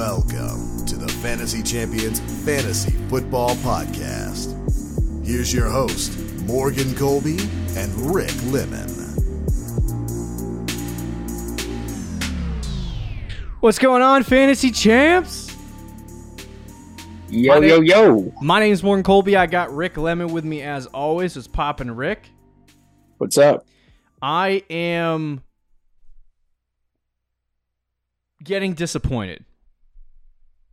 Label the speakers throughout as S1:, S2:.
S1: Welcome to the Fantasy Champions Fantasy Football Podcast. Here's your host, Morgan Colby and Rick Lemon.
S2: What's going on, fantasy champs?
S3: Yo,
S2: My
S3: yo,
S2: name-
S3: yo.
S2: My name's Morgan Colby. I got Rick Lemon with me as always. It's Poppin' Rick.
S3: What's up?
S2: I am getting disappointed.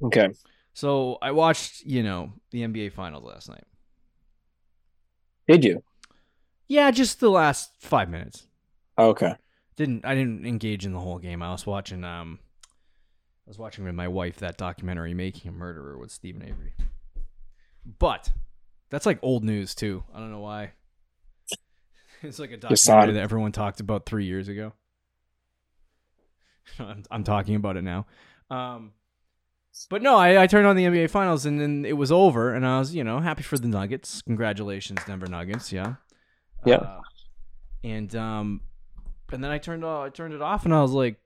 S3: Okay.
S2: So I watched, you know, the NBA Finals last night.
S3: Did you?
S2: Yeah, just the last five minutes.
S3: Okay.
S2: Didn't I didn't engage in the whole game. I was watching um I was watching with my wife that documentary Making a Murderer with Steven Avery. But that's like old news too. I don't know why. It's like a documentary that everyone talked about three years ago. I'm, I'm talking about it now. Um, but no, I, I turned on the NBA Finals and then it was over, and I was, you know, happy for the Nuggets. Congratulations, Denver Nuggets. Yeah.
S3: Yeah.
S2: Uh, and um, and then I turned I turned it off, and I was like,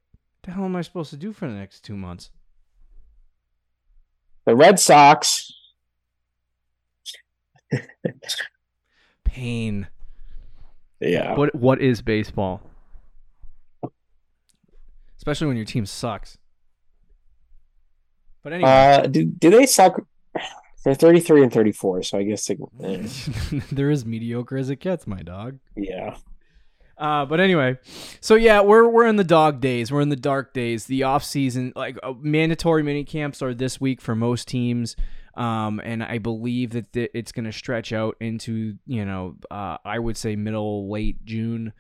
S2: "The hell am I supposed to do for the next two months?"
S3: The Red Sox.
S2: Pain.
S3: Yeah.
S2: What what is baseball? Especially when your team sucks. But anyway,
S3: Uh, do, do they suck? They're 33 and 34, so I guess they, eh,
S2: they're as mediocre as it gets, my dog.
S3: yeah.
S2: Uh, but anyway, so yeah, we're we're in the dog days. We're in the dark days. The off season, like uh, mandatory mini camps, are this week for most teams, um, and I believe that th- it's going to stretch out into you know uh, I would say middle late June.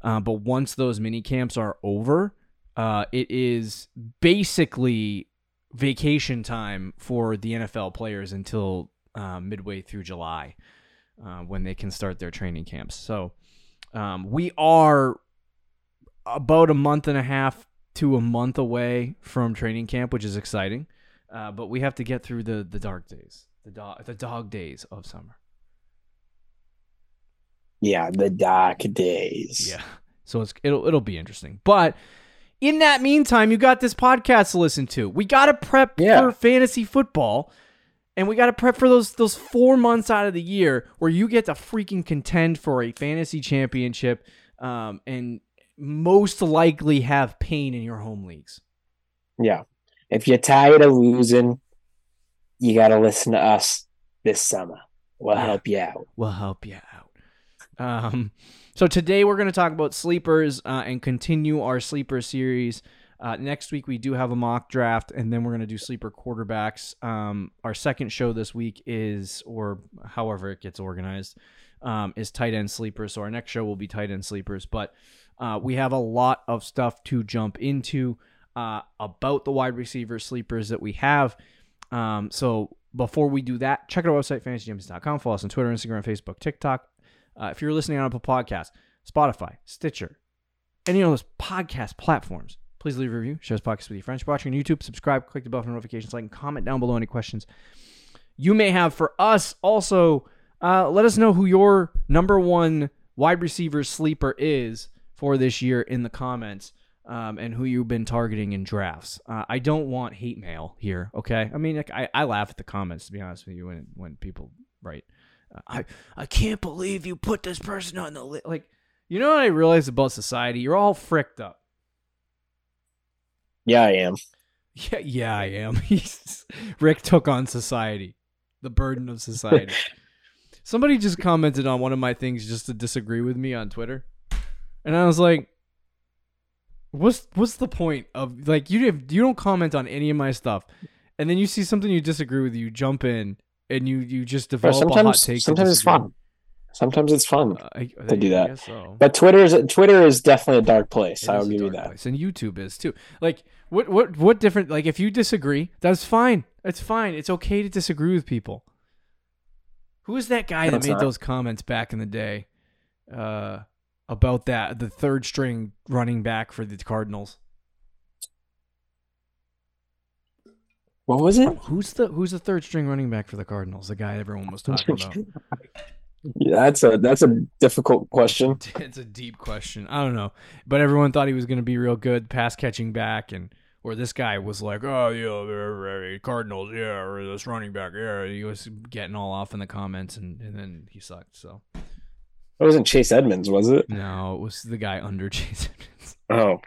S2: Uh, but once those mini camps are over, uh, it is basically vacation time for the NFL players until uh, midway through July, uh, when they can start their training camps. So. Um, we are about a month and a half to a month away from training camp, which is exciting. Uh, but we have to get through the the dark days, the dog the dog days of summer.
S3: Yeah, the dark days.
S2: Yeah. So it's it'll it'll be interesting. But in that meantime, you got this podcast to listen to. We got to prep
S3: Yeah.
S2: for fantasy football. And we got to prep for those those 4 months out of the year where you get to freaking contend for a fantasy championship um, and most likely have pain in your home leagues.
S3: Yeah. If you're tired of losing, you got to listen to us this summer. We'll
S2: Yeah.
S3: help you out.
S2: We'll help you out. Um, so today we're going to talk about sleepers uh, and continue our sleeper series. Uh, next week we do have a mock draft, and then we're going to do sleeper quarterbacks. Um, our second show this week is, or however it gets organized, um, is tight end sleepers. So our next show will be tight end sleepers. But uh, we have a lot of stuff to jump into uh, about the wide receiver sleepers that we have. Um, so before we do that, check out our website, fantasygems.com. Follow us on Twitter, Instagram, Facebook, TikTok. Uh, if you're listening on Apple Podcast, Spotify, Stitcher, any of those podcast platforms, please leave a review. Share this podcast with your friends. If you're watching on YouTube, subscribe, click the bell for notifications, like, and comment down below any questions you may have for us. Also, uh, let us know who your number one wide receiver sleeper is for this year in the comments. Um, and who you've been targeting in drafts. Uh, I don't want hate mail here. Okay, I mean, like, I, I laugh at the comments to be honest with you when when people write, I I can't believe you put this person on the list. Like, you know what I realize about society? You're all fricked up.
S3: Yeah, I am.
S2: Yeah, yeah, I am. Rick took on society, the burden of society. Somebody just commented on one of my things just to disagree with me on Twitter, and I was like, "What's what's the point of like you have, you don't comment on any of my stuff, and then you see something you disagree with, you jump in and you you just develop a hot
S3: sometimes,
S2: take.
S3: sometimes it's fun. Sometimes it's fun.
S2: Uh, I,
S3: to do that.
S2: so.
S3: But Twitter is Twitter is definitely a dark place.
S2: It
S3: I will give you that.
S2: place. And YouTube is too. Like what what what different like if you disagree, that's fine. It's fine. It's okay to disagree with people. Who is that guy
S3: No,
S2: that made
S3: not.
S2: those comments back in the day uh about that the third string running back for the Cardinals?
S3: What was it?
S2: Who's the who's the third string running back for the Cardinals? The guy everyone was talking about.
S3: Yeah, that's a that's a difficult question.
S2: It's a deep question. I don't know, but everyone thought he was going to be real good, pass catching back, and Or this guy was like, oh yeah, Cardinals, yeah, or this running back, yeah. He was getting all off in the comments, and, and then he sucked. So
S3: It wasn't Chase Edmonds, was it?
S2: no, it was the guy under Chase Edmonds.
S3: Oh,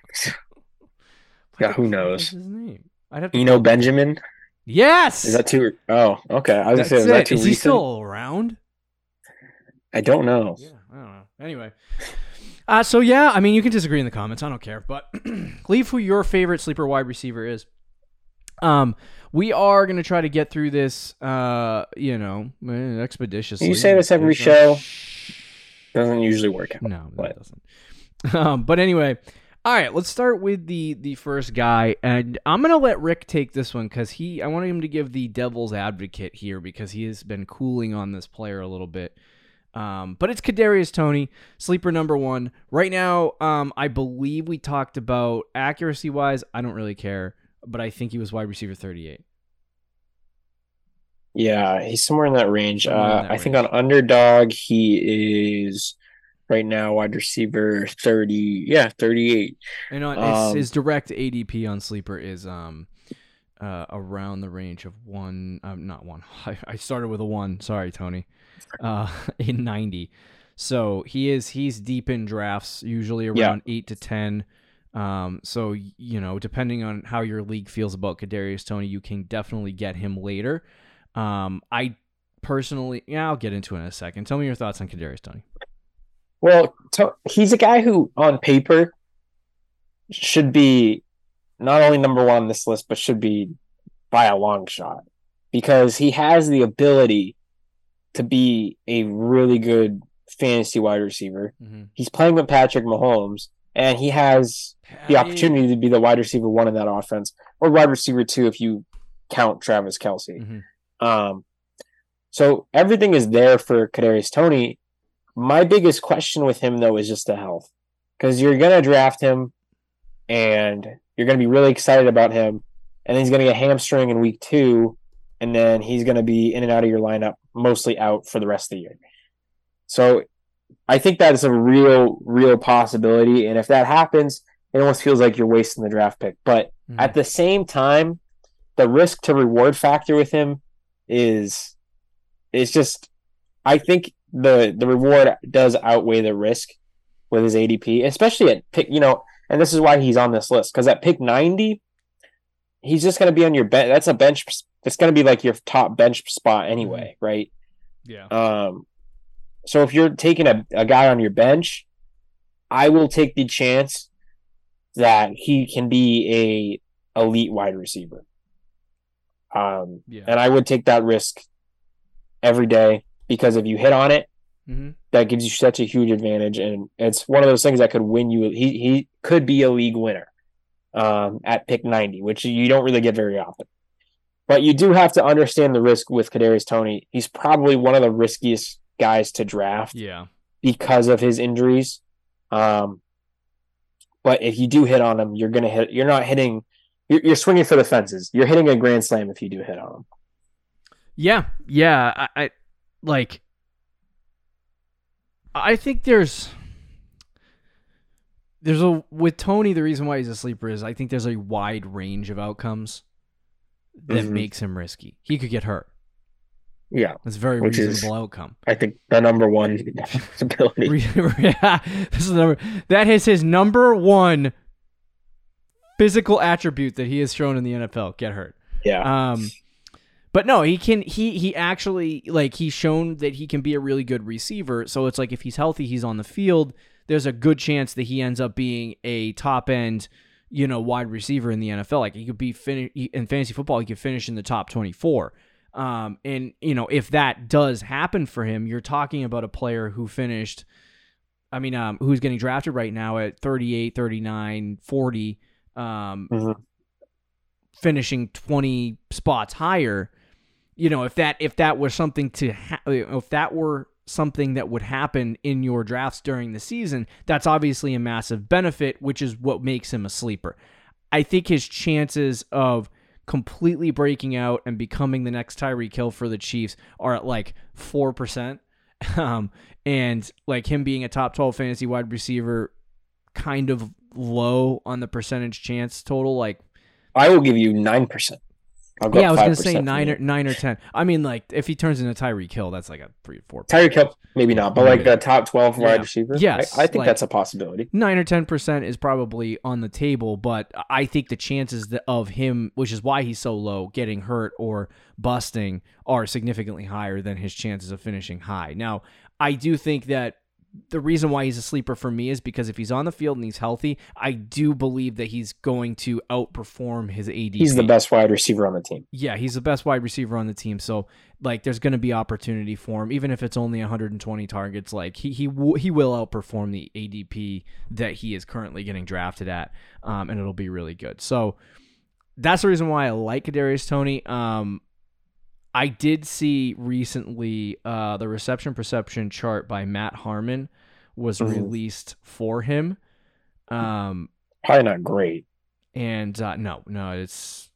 S3: Yeah, who knows?
S2: his name? I'd have to
S3: Eno Benjamin.
S2: Yes.
S3: Is that too? Oh, okay. I was
S2: That's
S3: gonna say, is that
S2: it.
S3: too
S2: Is he still around?
S3: I don't know.
S2: Yeah, I don't know. Anyway, uh, so yeah, I mean, you can disagree in the comments. I don't care, but leave who your favorite sleeper wide receiver is. Um, we are gonna try to get through this, uh, you know, eh, expeditiously.
S3: You say this every show. Doesn't usually work out.
S2: no- No,
S3: But-
S2: it doesn't. Um, but anyway, all right, let's start with the the first guy, and I'm gonna let Rick take this one because he, I want him to give the devil's advocate here because he has been cooling on this player a little bit. Um, but it's Kadarius Toney, sleeper number one right now. Um, I believe we talked about accuracy wise. I don't really care, but I think he was wide receiver 38.
S3: Yeah, he's somewhere in that range.
S2: Somewhere in
S3: Uh,
S2: that
S3: I think on underdog he is right now wide receiver thirty. Yeah, thirty-eight.
S2: And on
S3: Um,
S2: his, his direct ADP on sleeper is um uh around the range of one um not one. I, I started with a one, sorry Toney. Uh in 90. So he is he's deep in drafts, usually around
S3: Yeah.
S2: 8 to 10. Um so you know, depending on how your league feels about Kadarius Toney, you can definitely get him later. Um I personally, yeah, I'll get into it in a second. Tell me your thoughts on Kadarius Toney.
S3: Well, to, he's a guy who, on paper, should be not only number one on this list, but should be by a long shot because he has the ability to be a really good fantasy wide receiver.
S2: Mm-hmm.
S3: He's playing with Patrick Mahomes, and he has the opportunity to be the wide receiver one in that offense, or wide receiver two if you count Travis Kelce.
S2: Mhm.
S3: Um, so everything is there for Kadarius Toney. My biggest question with him though is just the health, because you're gonna draft him, and you're gonna be really excited about him, and then he's gonna get hamstring in week two, and then he's gonna be in and out of your lineup, mostly out for the rest of the year. So I think that is a real, real possibility, and if that happens, it almost feels like you're wasting the draft pick. But
S2: Mhm.
S3: at the same time, the risk to reward factor with him is is just I think the the reward does outweigh the risk with his ADP, especially at pick, you know, and this is why he's on this list because at pick 90, he's just going to be on your bench. That's a bench. It's going to be like your top bench spot anyway, right?
S2: yeah.
S3: Um, so if you're taking a, a guy on your bench, I will take the chance that he can be a elite wide receiver. Um,
S2: Yeah.
S3: and I would take that risk every day because if you hit on it,
S2: Mm-hmm.
S3: that gives you such a huge advantage, and it's one of those things that could win you. He he could be a league winner um, at pick ninety, which you don't really get very often. But you do have to understand the risk with Kadarius Toney. He's probably one of the riskiest guys to draft
S2: Yeah.
S3: because of his injuries. Um, but if you do hit on him, you're gonna hit. You're not hitting. You're, you're swinging for the fences. You're hitting a grand slam if you do hit on him.
S2: Yeah, yeah. I, I like. I think there's there's a with Toney. The reason why he's a sleeper is I think there's a wide range of outcomes that
S3: Mhm.
S2: makes him risky. He could get hurt.
S3: Yeah,
S2: That's a very
S3: Which is-
S2: reasonable outcome.
S3: I think the number one possibility.
S2: Yeah, this is the number that is his number one physical attribute that he has shown in the NFL. Get hurt.
S3: Yeah.
S2: Um, but no, he can. He he actually like he's shown that he can be a really good receiver. So it's like if he's healthy, he's on the field. There's a good chance that he ends up being a top end, you know, wide receiver in the NFL. Like he could be fin- in fantasy football. He could finish in the top 24. Um, and you know if that does happen for him, you're talking about a player who finished. I mean, um, who's getting drafted right now at 38, 39, 40. Um,
S3: Mhm.
S2: finishing 20 spots higher you know if that if that was something to ha- if that were something that would happen in your drafts during the season that's obviously a massive benefit which is what makes him a sleeper i think his chances of completely breaking out and becoming the next Tyreek Hill for the Chiefs are at like 4% um and like him being a top 12 fantasy wide receiver kind of low on the percentage chance total like
S3: I will give you nine percent. I'll go
S2: yeah, I was gonna say nine or nine or ten. I mean, like if he turns into Tyreek Hill, that's like a three or four.
S3: Tyreek Hill, maybe not, but like a top twelve wide
S2: Yeah.
S3: receiver.
S2: Yes,
S3: I, I think
S2: like-
S3: that's a possibility.
S2: nine or ten percent is probably on the table, but I think the chances of him, which is why he's so low, getting hurt or busting, are significantly higher than his chances of finishing high. Now, I do think that the reason why he's a sleeper for me is because if he's on the field and he's healthy, I do believe that he's going to outperform his ADP.
S3: He's the best wide receiver on the team.
S2: Yeah, he's the best wide receiver on the team. So like, there's going to be opportunity for him, even if it's only 120 targets. Like he he w- he will outperform the ADP that he is currently getting drafted at, um, and it'll be really good. So that's the reason why I like Kadarius Tony. Um, I did see recently uh, the reception perception chart by Matt Harmon was
S3: Mhm.
S2: released for him. Um,
S3: Probably not great,
S2: and uh, no, no, it's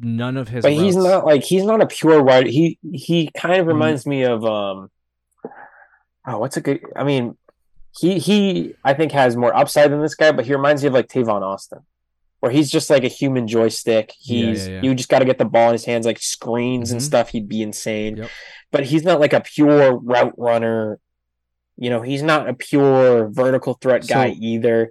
S2: none of his.
S3: but he's not like he's not a pure wide. He he kind
S2: Mm-hmm.
S3: of reminds me of um. Oh, what's a good? I mean, he he I think has more upside than this guy, but he reminds me of like Tavon Austin, where he's just like a human joystick. He's
S2: yeah, yeah.
S3: you just got to get the ball in his hands, like screens and
S2: Mhm.
S3: stuff. He'd be insane,
S2: Yep.
S3: but he's not like a pure route runner. You know, he's not a pure vertical threat guy
S2: So-
S3: either.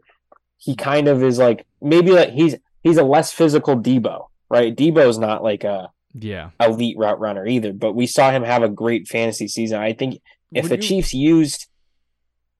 S3: He kind of is like maybe like he's he's a less physical Debo, right? Debo's not like a
S2: Yeah.
S3: elite route runner either, but we saw him have a great fantasy season. I think if
S2: Would
S3: the
S2: you-
S3: Chiefs used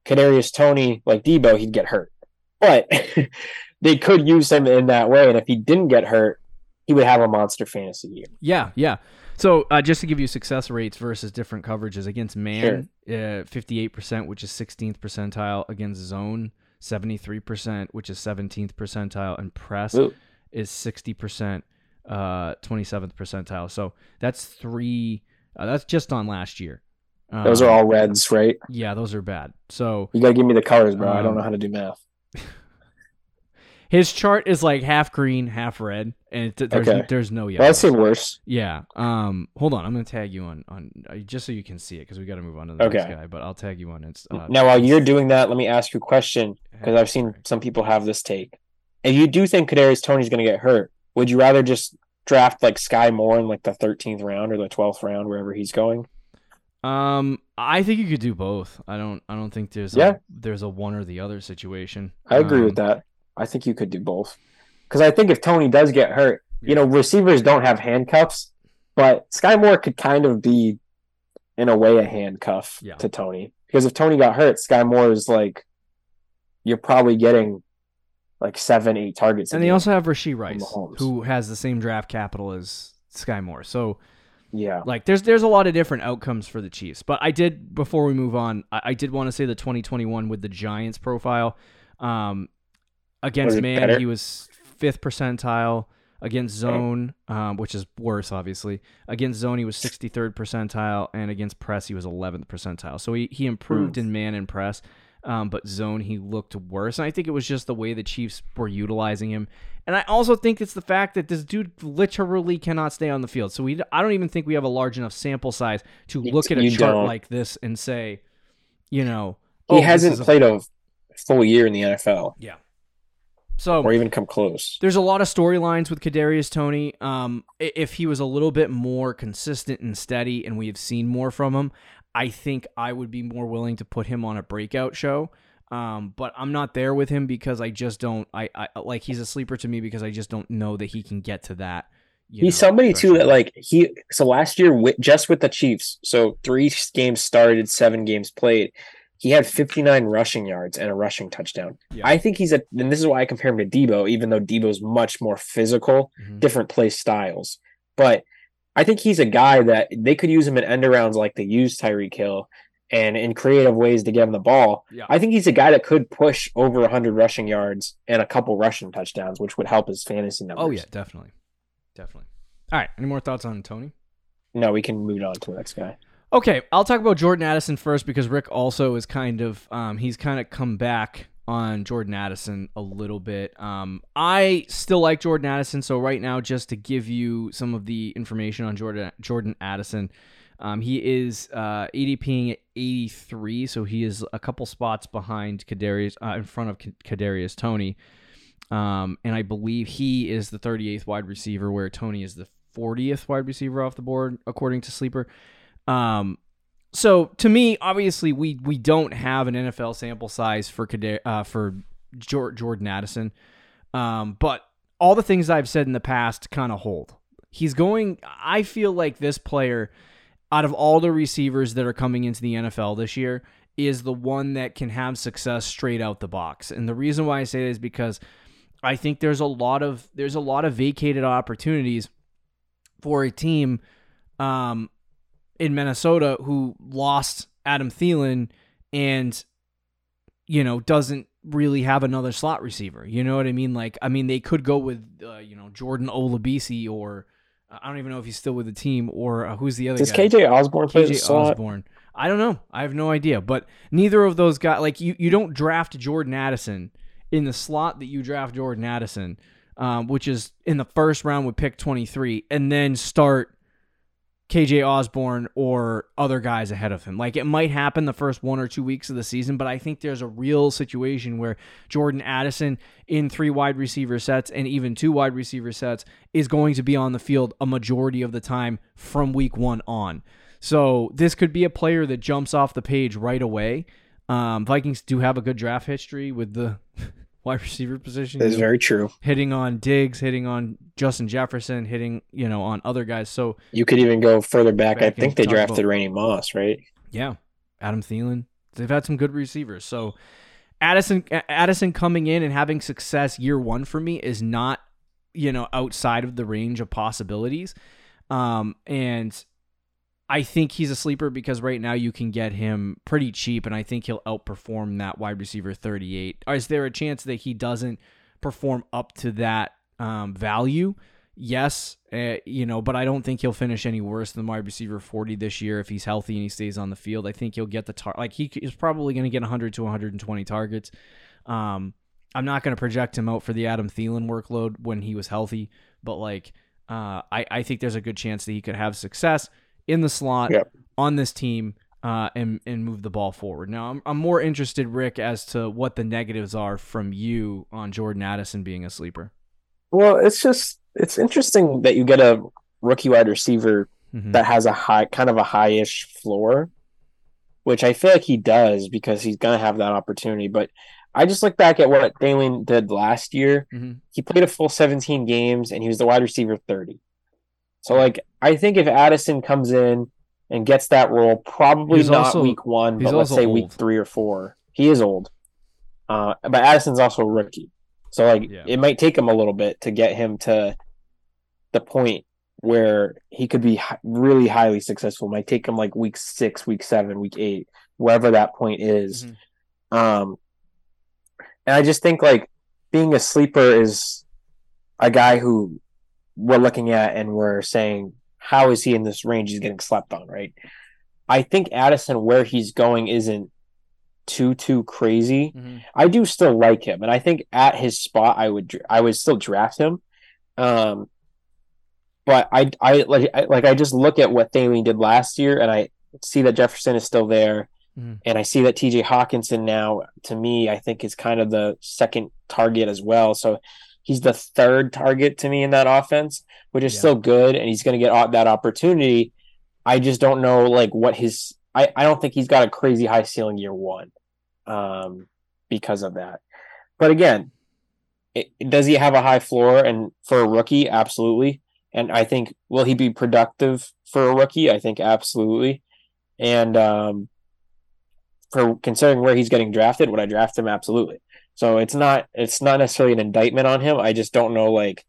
S3: Kadarius Toney like Debo, he'd get hurt. But they could use him in that way, and if he didn't get hurt, he would have a monster fantasy year.
S2: Yeah, yeah. So uh, just to give you success rates versus different coverages against man, uh, fifty-eight percent, which is sixteenth percentile. Against zone, seventy-three percent, which is seventeenth percentile, and press
S3: Ooh.
S2: is sixty percent, uh, twenty-seventh percentile. So that's three. Uh, that's just on last year.
S3: Those
S2: Um,
S3: are all reds, right?
S2: Yeah, those are bad. So
S3: You gotta give me the colors, bro. I
S2: Um,
S3: don't know how to do math.
S2: his chart is like half green, half red, and it, there's
S3: Okay.
S2: there's no yellow.
S3: Well, that seemed worse.
S2: Yeah. Um. Hold on. I'm gonna tag you on on uh, just so you can see it because we got to move on to the next guy. But I'll tag you on. It's uh,
S3: now, while you're doing that, let me ask you a question because I've seen some people have this take. If you do think Kadarius Toney's going to get hurt, would you rather just draft like Skyy Moore in like the 13th round or the 12th round, wherever he's going?
S2: Um. I think you could do both. I don't. I don't think there's
S3: Yeah.
S2: a, there's a one or the other situation.
S3: I agree
S2: Um,
S3: with that. I think you could do both. Because I think if Toney does get hurt, you know, receivers don't have handcuffs, but Skyy Moore could kind of be, in a way, a handcuff
S2: Yeah.
S3: to Toney. Because if Toney got hurt, Skyy Moore is like, you're probably getting like seven, eight targets.
S2: And they also have Rashee Rice, who has the same draft capital as Skyy Moore. So
S3: yeah.
S2: like, there's there's a lot of different outcomes for the Chiefs. But I did before we move on, I, I did want to say the 2021 with the Giants profile. Um, against man,
S3: better?
S2: he was fifth percentile. Against zone, um, which is worse, obviously. Against zone, he was 63rd percentile, and against press, he was 11th percentile. So he, he improved
S3: Hmm.
S2: in man and press, um, but zone, he looked worse. And I think it was just the way the Chiefs were utilizing him. And I also think it's the fact that this dude literally cannot stay on the field. So we, I don't even think we have a large enough sample size to look at a
S3: you
S2: chart
S3: don't.
S2: like this and say, you know,
S3: He
S2: oh,
S3: hasn't played a full year in the NFL
S2: yeah. So
S3: or even come close.
S2: there's a lot of storylines with Kadarius Toney. Um, if he was a little bit more consistent and steady, and we have seen more from him, I think I would be more willing to put him on a breakout show. Um, but I'm not there with him because I just don't. I, I like he's a sleeper to me because I just don't know that he can get to that.
S3: He's
S2: know,
S3: somebody too that like he so last year with, just with the Chiefs, so three games started, seven games played. He had 59 rushing yards and a rushing touchdown.
S2: Yeah.
S3: I think he's a, and this is why I compare him to Debo, even though Debo's much more physical,
S2: Mhm.
S3: different play styles. But I think he's a guy that they could use him in end arounds like they use Tyreek Hill and in creative ways to get him the ball.
S2: Yeah.
S3: I think he's a guy that could push over 100 rushing yards and a couple rushing touchdowns, which would help his fantasy numbers.
S2: Oh yeah, definitely, definitely. All right. Any more thoughts on Toney?
S3: No, we can move on to the next guy.
S2: Okay, I'll talk about Jordan Addison first because Rick also is kind of um, he's kind of come back on Jordan Addison a little bit. Um, I still like Jordan Addison, so right now, just to give you some of the information on Jordan Jordan Addison, um, he is uh, ADPing at 83, so he is a couple spots behind Kadarius uh, in front of Kadarius Toney. Um, and I believe he is the 38th wide receiver, where Toney is the 40th wide receiver off the board, according to Sleeper. Um, so to me, obviously, we we don't have an NFL sample size for uh, for Jordan Addison, um, but all the things I've said in the past kind of hold. He's going. I feel like this player, out of all the receivers that are coming into the NFL this year, is the one that can have success straight out the box. And the reason why I say that is because I think there's a lot of there's a lot of vacated opportunities for a team um, in Minnesota who lost Adam Thielen and you know doesn't really have another slot receiver. You know what I mean? Like I mean they could go with uh, you know Jordan Olabisi or I don't even know if he's still with the team or uh, who's the other
S3: Does
S2: guy.
S3: KJ Osborn play
S2: KJ
S3: slot?
S2: Osborn. I don't know. I have no idea. But neither of those guys like you you don't draft Jordan Addison in the slot that you draft Jordan Addison, um, which is in the first round with pick 23, and then start KJ Osborn or other guys ahead of him. Like it might happen the first one or two weeks of the season, but I think there's a real situation where Jordan Addison in three wide receiver sets and even two wide receiver sets is going to be on the field a majority of the time from week one on. So this could be a player that jumps off the page right away. Um, Vikings do have a good draft history with the wide receiver position.
S3: That's very true.
S2: Hitting on Diggs, hitting on Justin Jefferson, hitting you know on other guys. So
S3: You could even go further back. I think they drafted Randy Moss, right?
S2: yeah, Adam Thielen. They've had some good receivers. So Addison Addison coming in and having success year one for me is not you know outside of the range of possibilities. Um, and I think he's a sleeper because right now you can get him pretty cheap, and I think he'll outperform that wide receiver 38. Is there a chance that he doesn't perform up to that um, value? Yes, uh, you know, but I don't think he'll finish any worse than wide receiver 40 this year if he's healthy and he stays on the field. I think he'll get the tar- like he is probably going to get 100 to 120 targets. Um, I'm not going to project him out for the Adam Thielen workload when he was healthy, but like uh, I I think there's a good chance that he could have success in the slot
S3: Yep.
S2: on this team uh, and and move the ball forward. Now I'm I'm more interested, Rick, as to what the negatives are from you on Jordan Addison being a sleeper.
S3: Well, it's just it's interesting that you get a rookie wide receiver
S2: Mhm.
S3: that has a high kind of a high-ish floor, which I feel like he does because he's gonna have that opportunity. But I just look back at what Thielen did last year.
S2: Mhm.
S3: He played a full 17 games and he was the wide receiver 30. So like I think if Addison comes in and gets that role, probably
S2: He's
S3: not
S2: also-
S3: week one, but let's say week three or four. He is old. Uh, but Addison's also a rookie. So like
S2: Yeah.
S3: it might take him a little bit to get him to the point where he could be really highly successful. It might take him like week six, week seven, week eight, wherever that point is.
S2: Mhm.
S3: Um, and I just think like being a sleeper is a guy who we're looking at and we're saying, how is he in this range? He's getting slept on, right? I think Addison, where he's going, isn't too too crazy.
S2: Mhm.
S3: I do still like him, and I think at his spot, I would I would still draft him. Um, but I I like I, like I just look at what Thielen did last year, and I see that Jefferson is still there,
S2: Mhm.
S3: and I see that T.J. Hockenson now to me I think is kind of the second target as well. So he's the third target to me in that offense, which is
S2: Yeah.
S3: still good, and he's going to get that opportunity. I just don't know like what his I, I don't think he's got a crazy high ceiling year one um because of that. But again, it, does he have a high floor and for a rookie absolutely. And I think will he be productive for a rookie? I think absolutely. And um for considering where he's getting drafted, would I draft him absolutely. So it's not it's not necessarily an indictment on him. I just don't know like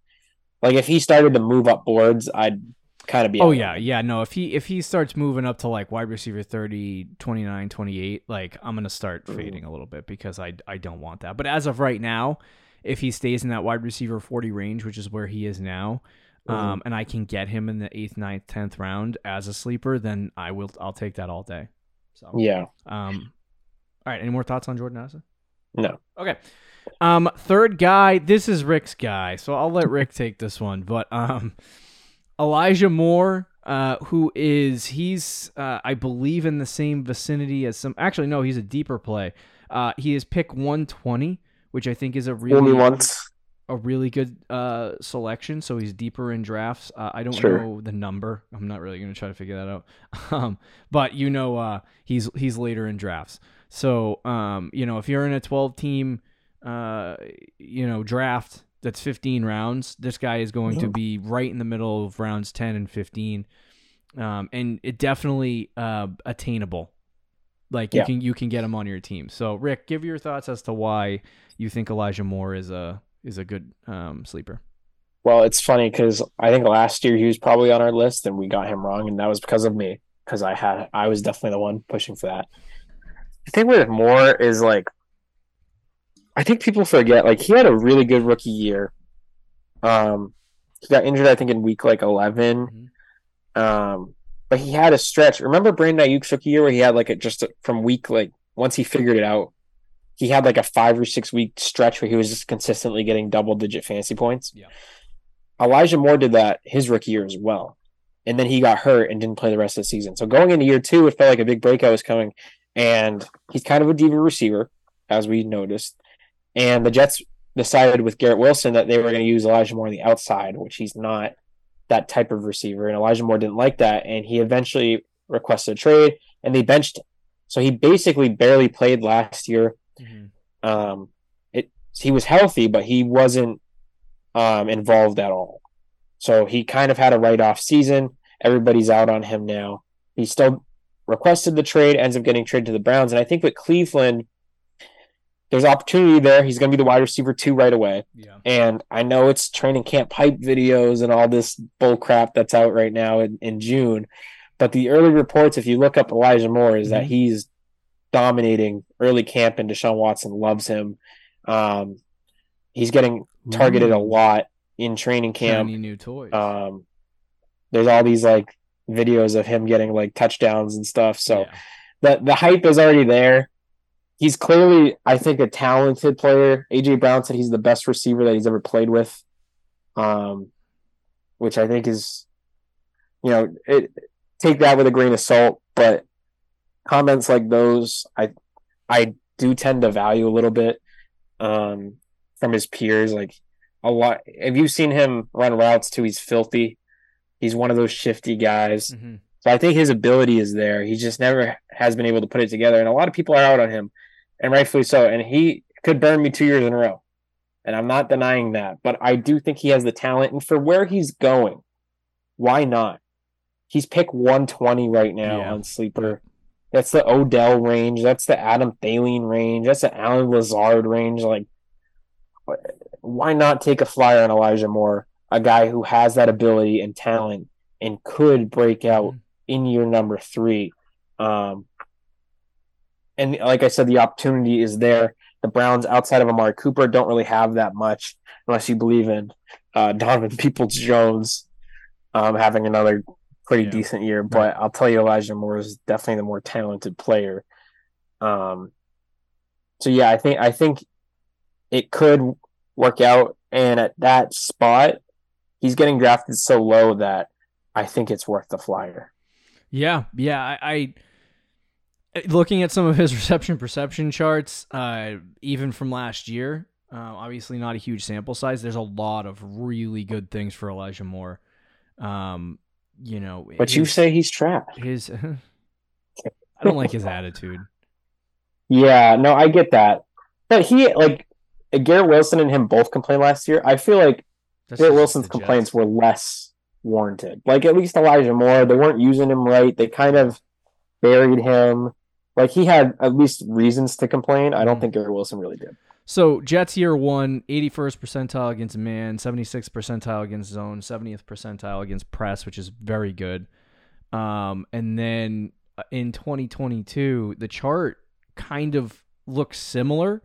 S3: like if he started to move up boards, I'd kind of be
S2: Oh yeah, yeah, no, if he if he starts moving up to like wide receiver 30, 29, 28, like I'm going to start
S3: Mhm.
S2: fading a little bit because I I don't want that. But as of right now, if he stays in that wide receiver 40 range, which is where he is now,
S3: Mhm.
S2: um and I can get him in the 8th, 9th, 10th round as a sleeper, then I will I'll take that all day. So
S3: Yeah.
S2: um all right, any more thoughts on Jordan Addison?
S3: No.
S2: Okay. Um, third guy, this is Rick's guy, so I'll let Rick take this one. But um, Elijah Moore, uh, who is he's uh, I believe in the same vicinity as some. Actually, no, he's a deeper play. Uh, he is pick 120, which I think is a really
S3: Only once.
S2: a really good uh, selection, so he's deeper in drafts. Uh, I don't
S3: Sure.
S2: know the number. I'm not really going to try to figure that out. Um, but you know, uh, he's he's later in drafts. So um, you know, if you're in a 12 team, uh, you know, draft that's 15 rounds, this guy is going to
S3: Mhm.
S2: be right in the middle of rounds 10 and 15, um, and it definitely uh, attainable. Like you
S3: Yeah.
S2: can you can get him on your team. So Rick, give your thoughts as to why you think Elijah Moore is a is a good um, sleeper.
S3: Well, it's funny because I think last year he was probably on our list and we got him wrong, and that was because of me because I had I was definitely the one pushing for that. The thing with Moore is like, I think people forget like he had a really good rookie year. Um, he got injured I think in week like 11 Um, but he had a stretch. Remember Brandon Aiyuk's rookie year where he had like a just a, from week like once he figured it out, he had like a five or six week stretch where he was just consistently getting double digit fantasy points.
S2: Yeah.
S3: Elijah Moore did that his rookie year as well. And then he got hurt and didn't play the rest of the season. So going into year two, it felt like a big breakout was coming. And he's kind of a diva receiver, as we noticed. And the Jets decided with Garrett Wilson that they were going to use Elijah Moore on the outside, which he's not that type of receiver. And Elijah Moore didn't like that. And he eventually requested a trade and they benched him. So he basically barely played last year. Um, it he was healthy, but he wasn't um, involved at all. So he kind of had a write off season. Everybody's out on him now. He still requested the trade, ends up getting traded to the Browns. And I think with Cleveland, there's opportunity there. He's going to be the wide receiver two right away.
S2: Yeah.
S3: And I know it's training camp hype videos and all this bull crap that's out right now in, in June. But the early reports, if you look up Elijah Moore, is that
S2: Mhm.
S3: he's dominating early camp and Deshaun Watson loves him. Um, he's getting targeted a lot in training camp.
S2: Shiny new toys.
S3: Um, there's all these like videos of him getting like touchdowns and stuff. So
S2: Yeah.
S3: the the hype is already there. He's clearly, I think, a talented player. AJ Brown said he's the best receiver that he's ever played with, um, which I think is, you know, it take that with a grain of salt. But comments like those, I I do tend to value a little bit um, from his peers. Like a lot. Have you seen him run routes too? He's filthy. He's one of those shifty guys.
S2: Mhm.
S3: So I think his ability is there. He just never has been able to put it together. And a lot of people are out on him, and rightfully so. And he could burn me two years in a row. And I'm not denying that. But I do think he has the talent. And for where he's going, why not? He's pick 120 right now
S2: Yeah.
S3: on Sleeper. That's the Odell range. That's the Adam Thielen range. That's the Allen Lazard range. Like, why not take a flyer on Elijah Moore, a guy who has that ability and talent and could break out
S2: Mhm.
S3: in year number three. Um, and like I said, the opportunity is there. The Browns, outside of Amari Cooper, don't really have that much unless you believe in uh, Donovan Peoples Jones um, having another pretty
S2: Yeah.
S3: decent year. But I'll tell you, Elijah Moore is definitely the more talented player. Um, so yeah, I think I think it could work out. And at that spot, he's getting drafted so low that I think it's worth the flyer.
S2: Yeah, yeah. I, I looking at some of his reception perception charts, uh, even from last year. Uh, obviously, not a huge sample size. There's a lot of really good things for Elijah Moore. Um, you know,
S3: But you say he's trapped.
S2: his. I don't like his attitude.
S3: Yeah, no, I get that. But he like Garrett Wilson and him both complained last year. I feel like Garrett Wilson's complaints were less warranted. Like at least Elijah Moore, they weren't using him right. They kind of buried him. Like he had at least reasons to complain. I don't
S2: Mhm.
S3: think Garrett Wilson really did.
S2: So Jets year one, 81st percentile against man, 76th percentile against zone, 70th percentile against press, which is very good. Um, and then uh, in 2022, the chart kind of looks similar,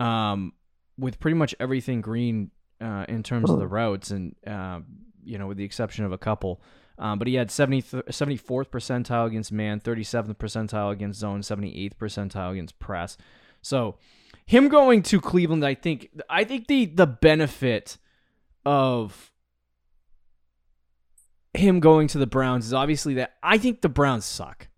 S2: um, with pretty much everything green uh, in terms of the routes, and uh, you know, with the exception of a couple. Um, but he had 70, 74th percentile against man, 37th percentile against zone, 78th percentile against press. So him going to Cleveland, I think I think the the benefit of him going to the Browns is obviously that I think the Browns suck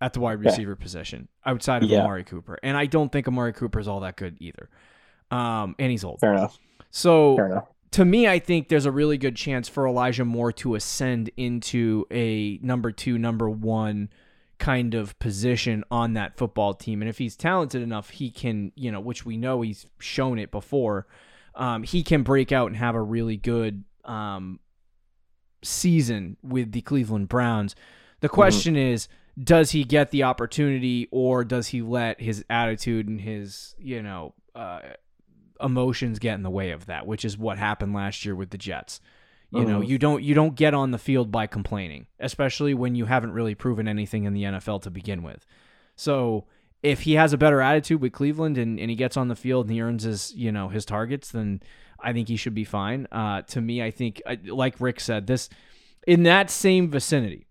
S2: at the wide
S3: Yeah.
S2: receiver position outside of
S3: Yeah.
S2: Amari Cooper. And I don't think Amari Cooper is all that good either. Um, and he's old.
S3: Fair enough.
S2: So to me, I think there's a really good chance for Elijah Moore to ascend into a number two, number one kind of position on that football team. And if he's talented enough, he can, you know, which we know he's shown it before, um, he can break out and have a really good um, season with the Cleveland Browns. The question is, does he get the opportunity or does he let his attitude and his, you know, uh, emotions get in the way of that, which is what happened last year with the Jets. You know,
S3: Mhm.
S2: you don't you don't get on the field by complaining, especially when you haven't really proven anything in the NFL to begin with. So if he has a better attitude with Cleveland and, and he gets on the field and he earns his you know his targets, then I think he should be fine. Uh, to me, I think like Rick said, this in that same vicinity,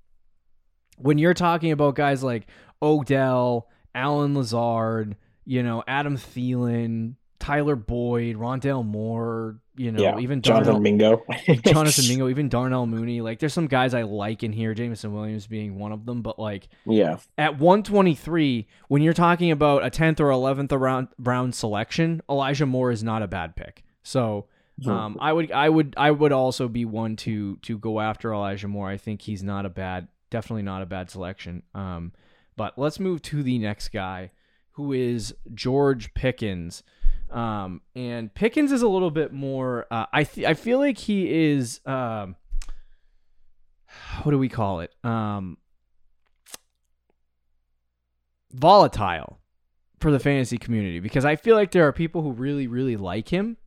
S2: when you're talking about guys like Odell, Allen Lazard, you know, Adam Thielen, Tyler Boyd, Rondale Moore, you know,
S3: yeah,
S2: even
S3: Jonathan
S2: Darnell,
S3: Mingo.
S2: Jonathan Mingo, even Darnell Mooney. Like, there's some guys I like in here, Jameson Williams being one of them. But like
S3: Yeah,
S2: at 123, when you're talking about a 10th or 11th round round selection, Elijah Moore is not a bad pick. So um, I would I would I would also be one to to go after Elijah Moore. I think he's not a bad, definitely not a bad selection. Um, but let's move to the next guy, who is George Pickens. Um, and Pickens is a little bit more. Uh, I th- I feel like he is. Um, what do we call it? Um, volatile for the fantasy community because I feel like there are people who really really like him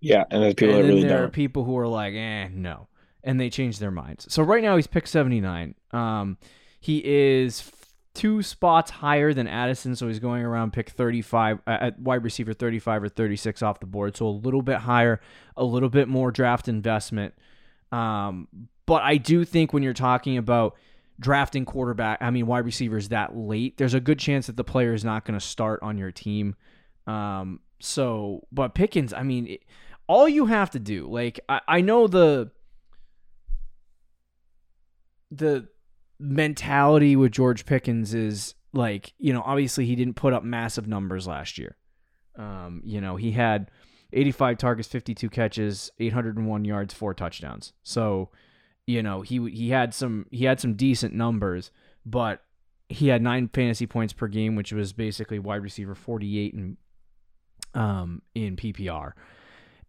S3: yeah, and there's people
S2: and
S3: that really
S2: there are
S3: don't.
S2: people who are like, eh, no, and they change their minds. So right now he's picked seventy nine. Um, he is two spots higher than Addison, so he's going around pick thirty five uh, at wide receiver thirty five or thirty six off the board. So a little bit higher, a little bit more draft investment. Um, but I do think when you're talking about drafting quarterback, I mean wide receivers that late, there's a good chance that the player is not going to start on your team. Um, so, but Pickens, I mean, it, all you have to do, like, I, I know the the mentality with George Pickens is like, you know, obviously he didn't put up massive numbers last year. Um, you know, he had 85 targets, 52 catches, 801 yards, four touchdowns. So, you know, he he had some he had some decent numbers, but he had nine fantasy points per game, which was basically wide receiver 48 in um in PPR.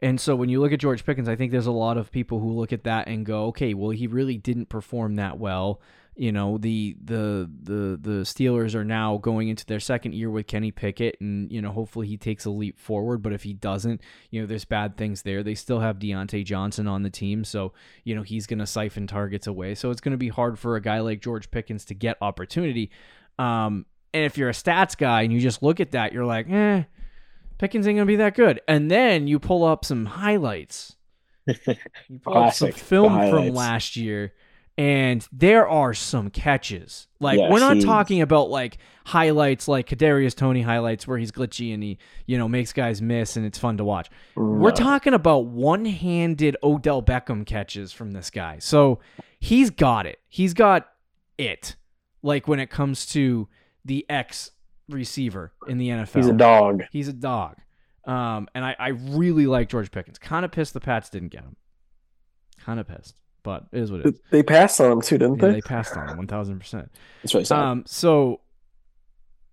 S2: And so when you look at George Pickens, I think there's a lot of people who look at that and go, okay, well he really didn't perform that well. You know, the the the the Steelers are now going into their second year with Kenny Pickett and you know, hopefully he takes a leap forward, but if he doesn't, you know, there's bad things there. They still have Diontae Johnson on the team, so you know, he's going to siphon targets away. So it's going to be hard for a guy like George Pickens to get opportunity. Um and if you're a stats guy and you just look at that, you're like, "Eh, Pickens ain't gonna be that good. And then you pull up some highlights. You pull up some film from last year, and there are some catches. Like
S3: Yeah,
S2: we're not
S3: he-
S2: talking about like highlights like Kadarius Toney highlights where he's glitchy and he you know makes guys miss and it's fun to watch. We're talking about one-handed Odell Beckham catches from this guy. So he's got it. He's got it. Like when it comes to the X receiver in the NFL.
S3: He's a dog.
S2: He's a dog. Um, and I, I really like George Pickens. Kind of pissed the Pats didn't get him. Kind of pissed, but it is what it is.
S3: They passed on him too, didn't
S2: Yeah,
S3: they?
S2: they passed on him one thousand percent.
S3: That's said.
S2: Um, so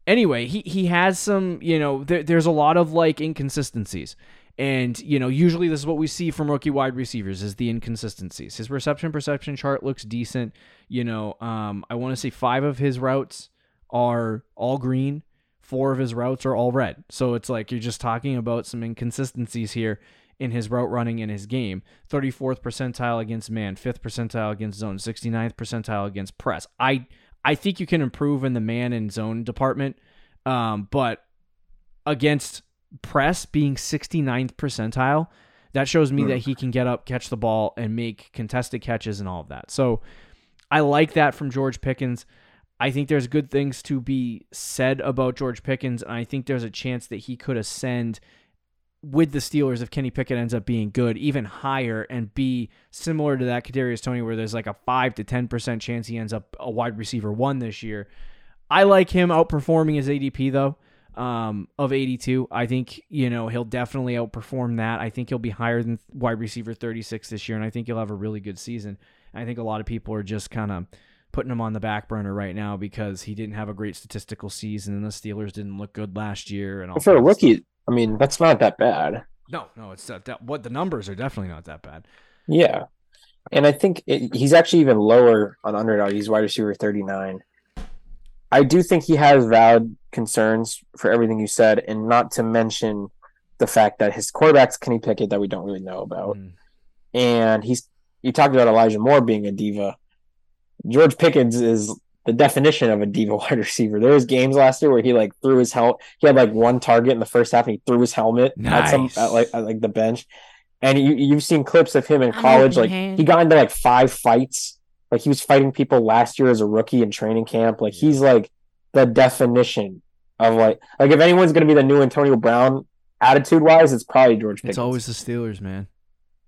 S2: anyway, he he has some, you know, there, there's a lot of like inconsistencies. And, you know, usually this is what we see from rookie wide receivers is the inconsistencies. His reception perception chart looks decent. You know, um, I want to say five of his routes are all green, four of his routes are all red. So it's like you're just talking about some inconsistencies here in his route running in his game. 34th percentile against man, 5th percentile against zone, 69th percentile against press. I I think you can improve in the man and zone department, um, but against press being 69th percentile, that shows me that he can get up, catch the ball, and make contested catches and all of that. So I like that from George Pickens. I think there's good things to be said about George Pickens, and I think there's a chance that he could ascend with the Steelers if Kenny Pickett ends up being good, even higher, and be similar to that Kadarius Toney, where there's like a five to ten percent chance he ends up a wide receiver one this year. I like him outperforming his ADP though. um, of 82. I think, you know, he'll definitely outperform that. I think he'll be higher than wide receiver 36 this year, and I think he'll have a really good season. I think a lot of people are just kind of putting him on the back burner right now because he didn't have a great statistical season and the Steelers didn't look good last year. And all
S3: For a
S2: of stuff.
S3: I mean, that's not that bad.
S2: No, no, it's uh, that, what the numbers are definitely not that bad.
S3: Yeah. And I think it, he's actually even lower on underdog. He's wide receiver 39. I do think he has valid concerns for everything you said, and not to mention the fact that his quarterback's Kenny Pickett that we don't really know about.
S2: Mm.
S3: And he's you talked about Elijah Moore being a diva. George Pickens is the definition of a diva wide receiver. There was games last year where he like threw his helmet. He had like one target in the first half, and he threw his helmet at some at like at like the bench. And you you've seen clips of him in college. Like
S2: hand.
S3: he got into like five fights. Like he was fighting people last year as a rookie in training camp. Like he's like the definition of like like if anyone's gonna be the new Antonio Brown attitude wise, it's probably George Pickens.
S2: It's always the Steelers, man.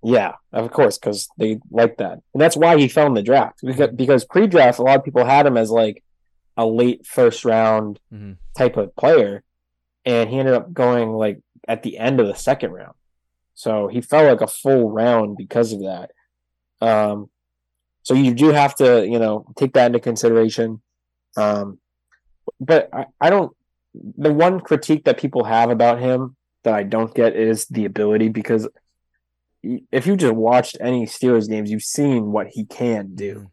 S3: Yeah, of course, because they like that, and that's why he fell in the draft. Because, because pre-draft, a lot of people had him as like a late first round
S2: Mhm.
S3: type of player, and he ended up going like at the end of the second round. So he fell like a full round because of that. Um, so you do have to, you know, take that into consideration. Um, but I, I don't. The one critique that people have about him that I don't get is the ability because if you just watched any Steelers games, you've seen what he can do.
S2: Mhm.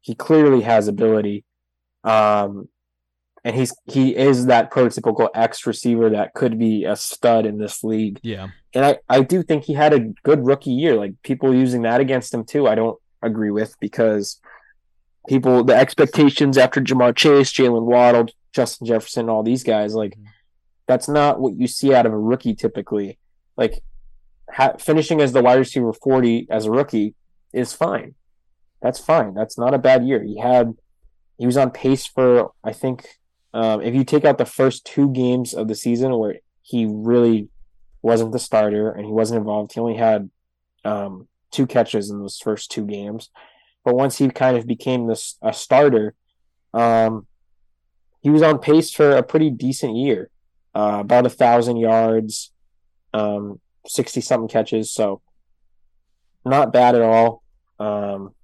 S3: He clearly has ability, um, and he's he is that prototypical X receiver that could be a stud in this league.
S2: Yeah.
S3: And I I do think he had a good rookie year. Like people using that against him too, I don't agree with because people the expectations after Ja'Marr Chase, Jalen Waddle, Justin Jefferson, all these guys like
S2: Mhm.
S3: that's not what you see out of a rookie typically. Like ha- finishing as the wide receiver 40 as a rookie is fine. That's fine. That's not a bad year. He had he was on pace for I think um, if you take out the first two games of the season where he really wasn't the starter and he wasn't involved, he only had um, two catches in those first two games. But once he kind of became this a starter, um, he was on pace for a pretty decent year, uh, about a thousand yards, um, sixty something catches. So not bad at all. Um,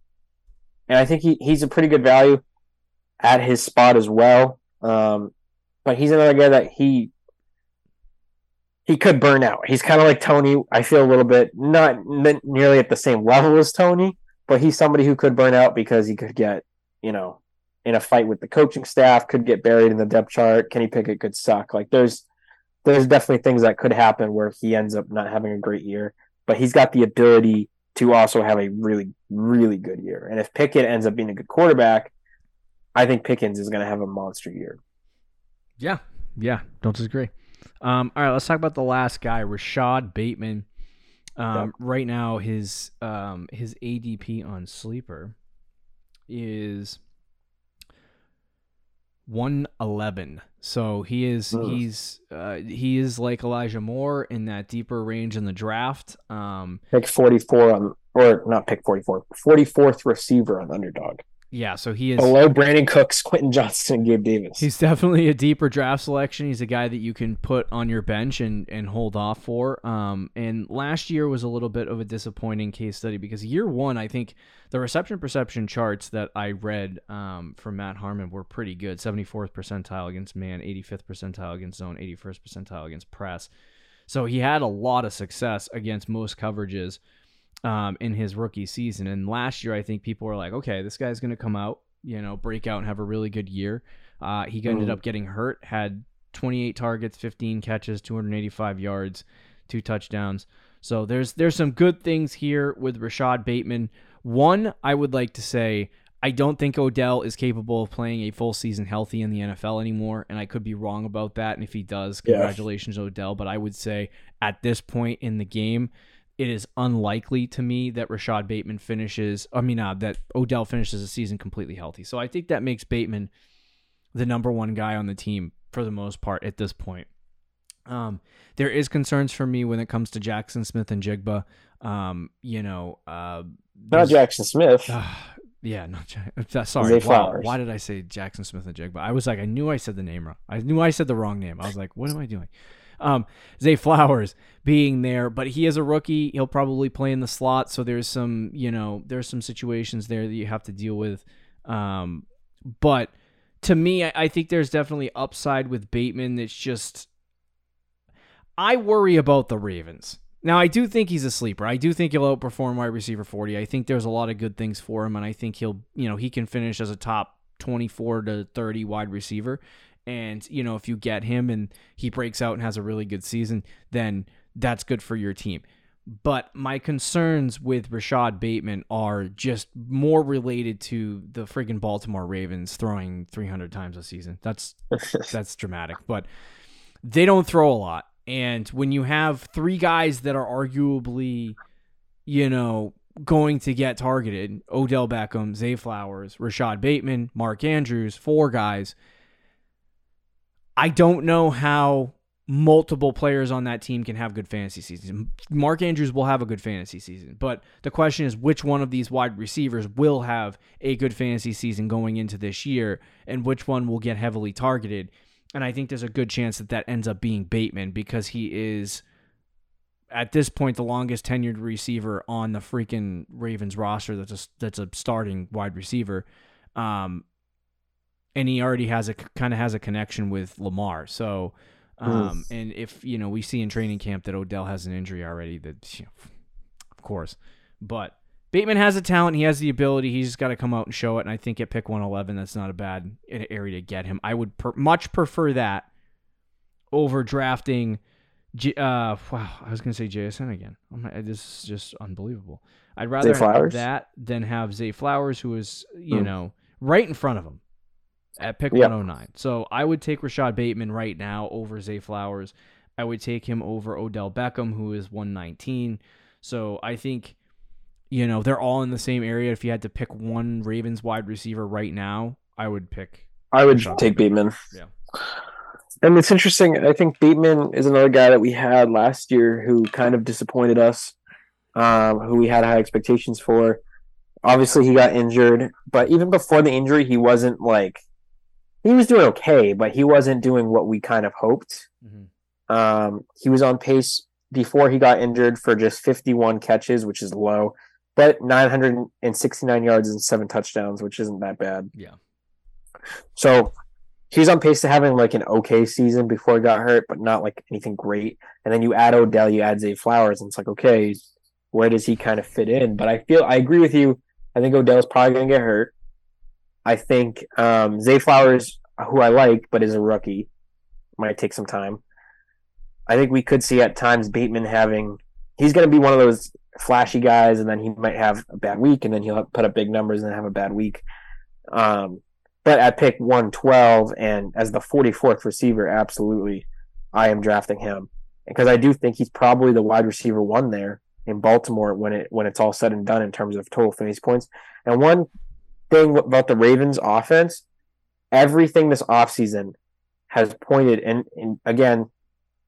S3: and I think he, he's a pretty good value at his spot as well. Um, but he's another guy that he he could burn out. He's kind of like Toney. I feel a little bit not nearly at the same level as Toney, but he's somebody who could burn out because he could get you know in a fight with the coaching staff, could get buried in the depth chart. Kenny Pickett could suck. Like there's there's definitely things that could happen where he ends up not having a great year, but he's got the ability to also have a really really good year. And if Pickett ends up being a good quarterback, I think Pickens is going to have a monster year.
S2: Yeah. Yeah. Don't disagree. Um, all right, let's talk about the last guy, Rashod Bateman. Um. Right now, his um, his ADP on Sleeper is one eleven. So he is he's uh, he is like Elijah Moore in that deeper range in the draft. Um,
S3: Pick 44 on or not pick 44, 44th receiver on underdog.
S2: Yeah, so he is
S3: Below Brandin Cooks, Quentin Johnson, and Gabe Davis.
S2: He's definitely a deeper draft selection. He's a guy that you can put on your bench and, and hold off for. Um, and last year was a little bit of a disappointing case study because year one, I think the reception perception charts that I read um, from Matt Harmon were pretty good 74th percentile against man, 85th percentile against zone, 81st percentile against press. So he had a lot of success against most coverages um, in his rookie season. And last year, I think people were like, okay, this guy's going to come out, you know, break out and have a really good year. Uh, he ended
S3: Mhm.
S2: up getting hurt, had 28 targets, 15 catches, 285 yards, two touchdowns. So there's there's some good things here with Rashod Bateman. One, I would like to say I don't think Odell is capable of playing a full season healthy in the NFL anymore, and I could be wrong about that. And if he does, congratulations, Odell. But I would say at this point in the game, it is unlikely to me that Rashod Bateman finishes. I mean, uh, that Odell finishes the season completely healthy. So I think that makes Bateman the number one guy on the team for the most part at this point. Um, there is concerns for me when it comes to Jaxon Smith-Njigba. Um, you know, uh,
S3: Not Jaxon Smith.
S2: Ah, Yeah, not Jack. uh, Sorry. Wow. Why did I say Jaxon Smith-Njigba? I was like, I knew I said the name wrong. I knew I said the wrong name. I was like, what am I doing? Um, Zay Flowers being there, but he is a rookie. He'll probably play in the slot, so there's some, you know, there's some situations there that you have to deal with. Um, but to me, I, I think there's definitely upside with Bateman. It's just I worry about the Ravens. Now, I do think he's a sleeper. I do think he'll outperform wide receiver 40. I think there's a lot of good things for him, and I think he'll, you know, he can finish as a top 24 to 30 wide receiver. And, you know, if you get him and he breaks out and has a really good season, then that's good for your team. But my concerns with Rashod Bateman are just more related to the friggin' Baltimore Ravens throwing 300 times a season. That's that's dramatic, but they don't throw a lot. And when you have three guys that are arguably, you know, going to get targeted, Odell Beckham, Zay Flowers, Rashod Bateman, Mark Andrews, four guys, I don't know how multiple players on that team can have good fantasy seasons. Mark Andrews will have a good fantasy season, but the question is which one of these wide receivers will have a good fantasy season going into this year and which one will get heavily targeted. And I think there's a good chance that that ends up being Bateman because he is at this point the longest tenured receiver on the freaking Ravens roster that's a that's a starting wide receiver. Um and he already has a kind of has a connection with Lamar. So um, and if you know we see in training camp that Odell has an injury already, that you know, of course, but Bateman has the talent, he has the ability. He's just got to come out and show it. And I think at pick 111, that's not a bad area to get him. I would per- much prefer that over drafting. G- uh, wow, I was gonna say JSN again. Oh my, this is just unbelievable. I'd rather have that than have Zay Flowers, who is you
S3: Hmm.
S2: know right in front of him at pick
S3: Yeah.
S2: 109. So I would take Rashod Bateman right now over Zay Flowers. I would take him over Odell Beckham, who is 119. So I think, you know, they're all in the same area. If you had to pick one Ravens wide receiver right now, I would pick.
S3: I would
S2: Rashod
S3: take Bateman.
S2: Yeah.
S3: And it's interesting. I think Bateman is another guy that we had last year who kind of disappointed us, um, who we had high expectations for. Obviously, he got injured, but even before the injury, he wasn't like he was doing okay, but he wasn't doing what we kind of hoped. Um, he was on pace before he got injured for just 51 catches, which is low, but 969 yards and seven touchdowns, which isn't that bad.
S2: Yeah.
S3: So he's on pace to having like an okay season before he got hurt, but not like anything great. And then you add Odell, you add Zay Flowers, and it's like, okay, where does he kind of fit in? But I feel I agree with you. I think Odell's probably going to get hurt. I think um, Zay Flowers, who I like, but is a rookie, might take some time. I think we could see at times Bateman having. He's going to be one of those flashy guys, and then he might have a bad week, and then he'll put up big numbers and have a bad week. Um, but at pick 112 and as the 44th receiver, absolutely, I am drafting him because I do think he's probably the wide receiver one there in Baltimore when it when it's all said and done in terms of total fantasy points. And one thing about the Ravens offense, everything this offseason has pointed and, and again,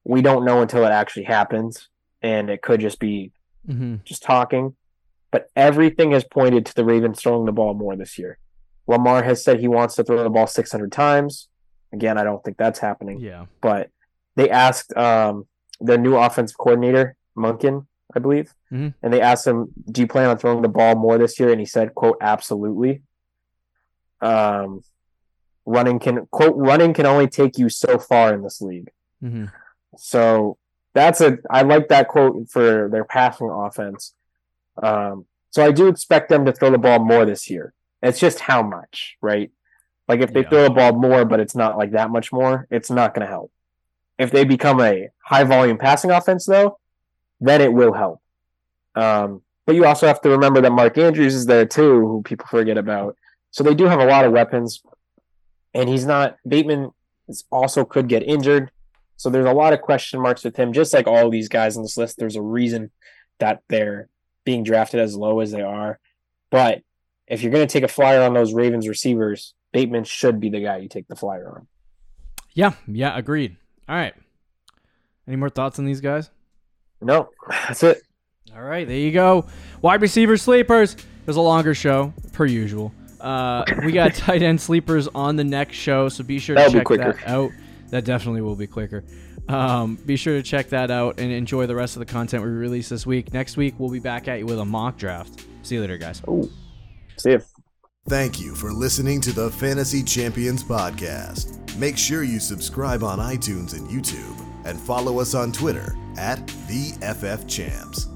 S3: we don't know until it actually happens and it could just be
S2: Mm-hmm.
S3: just talking, but everything has pointed to the Ravens throwing the ball more this year. Lamar has said he wants to throw the ball 600 times. Again, I don't think that's happening,
S2: Yeah.
S3: but they asked um, the new offensive coordinator, Monken, I believe,
S2: Mhm.
S3: and they asked him, "Do you plan on throwing the ball more this year?" And he said, "quote Absolutely." Um, running can quote running can only take you so far in this league.
S2: Mm-hmm.
S3: So that's a I like that quote for their passing offense. Um, so I do expect them to throw the ball more this year. It's just how much, right? Like if they
S2: Yeah.
S3: throw the ball more, but it's not like that much more, it's not going to help. If they become a high volume passing offense, though, then it will help. Um, but you also have to remember that Mark Andrews is there too, who people forget about. So they do have a lot of weapons, and he's not Bateman. Also could get injured. So there's a lot of question marks with him, just like all these guys on this list. There's a reason that they're being drafted as low as they are. But if you're going to take a flyer on those Ravens receivers, Bateman should be the guy you take the flyer on.
S2: Yeah. Yeah. Agreed. All right. Any more thoughts on these guys?
S3: No, that's it.
S2: All right, there you go. Wide receiver sleepers. It was a longer show per usual. Uh, we got tight end sleepers on the next show, so be sure
S3: That'll
S2: to check that out. That definitely will be quicker. Um, be sure to check that out and enjoy the rest of the content we release this week. Next week, we'll be back at you with a mock draft. See you later, guys.
S3: Oh, see you.
S1: Thank you for listening to the Fantasy Champions Podcast. Make sure you subscribe on iTunes and YouTube and follow us on Twitter at the FF Champs.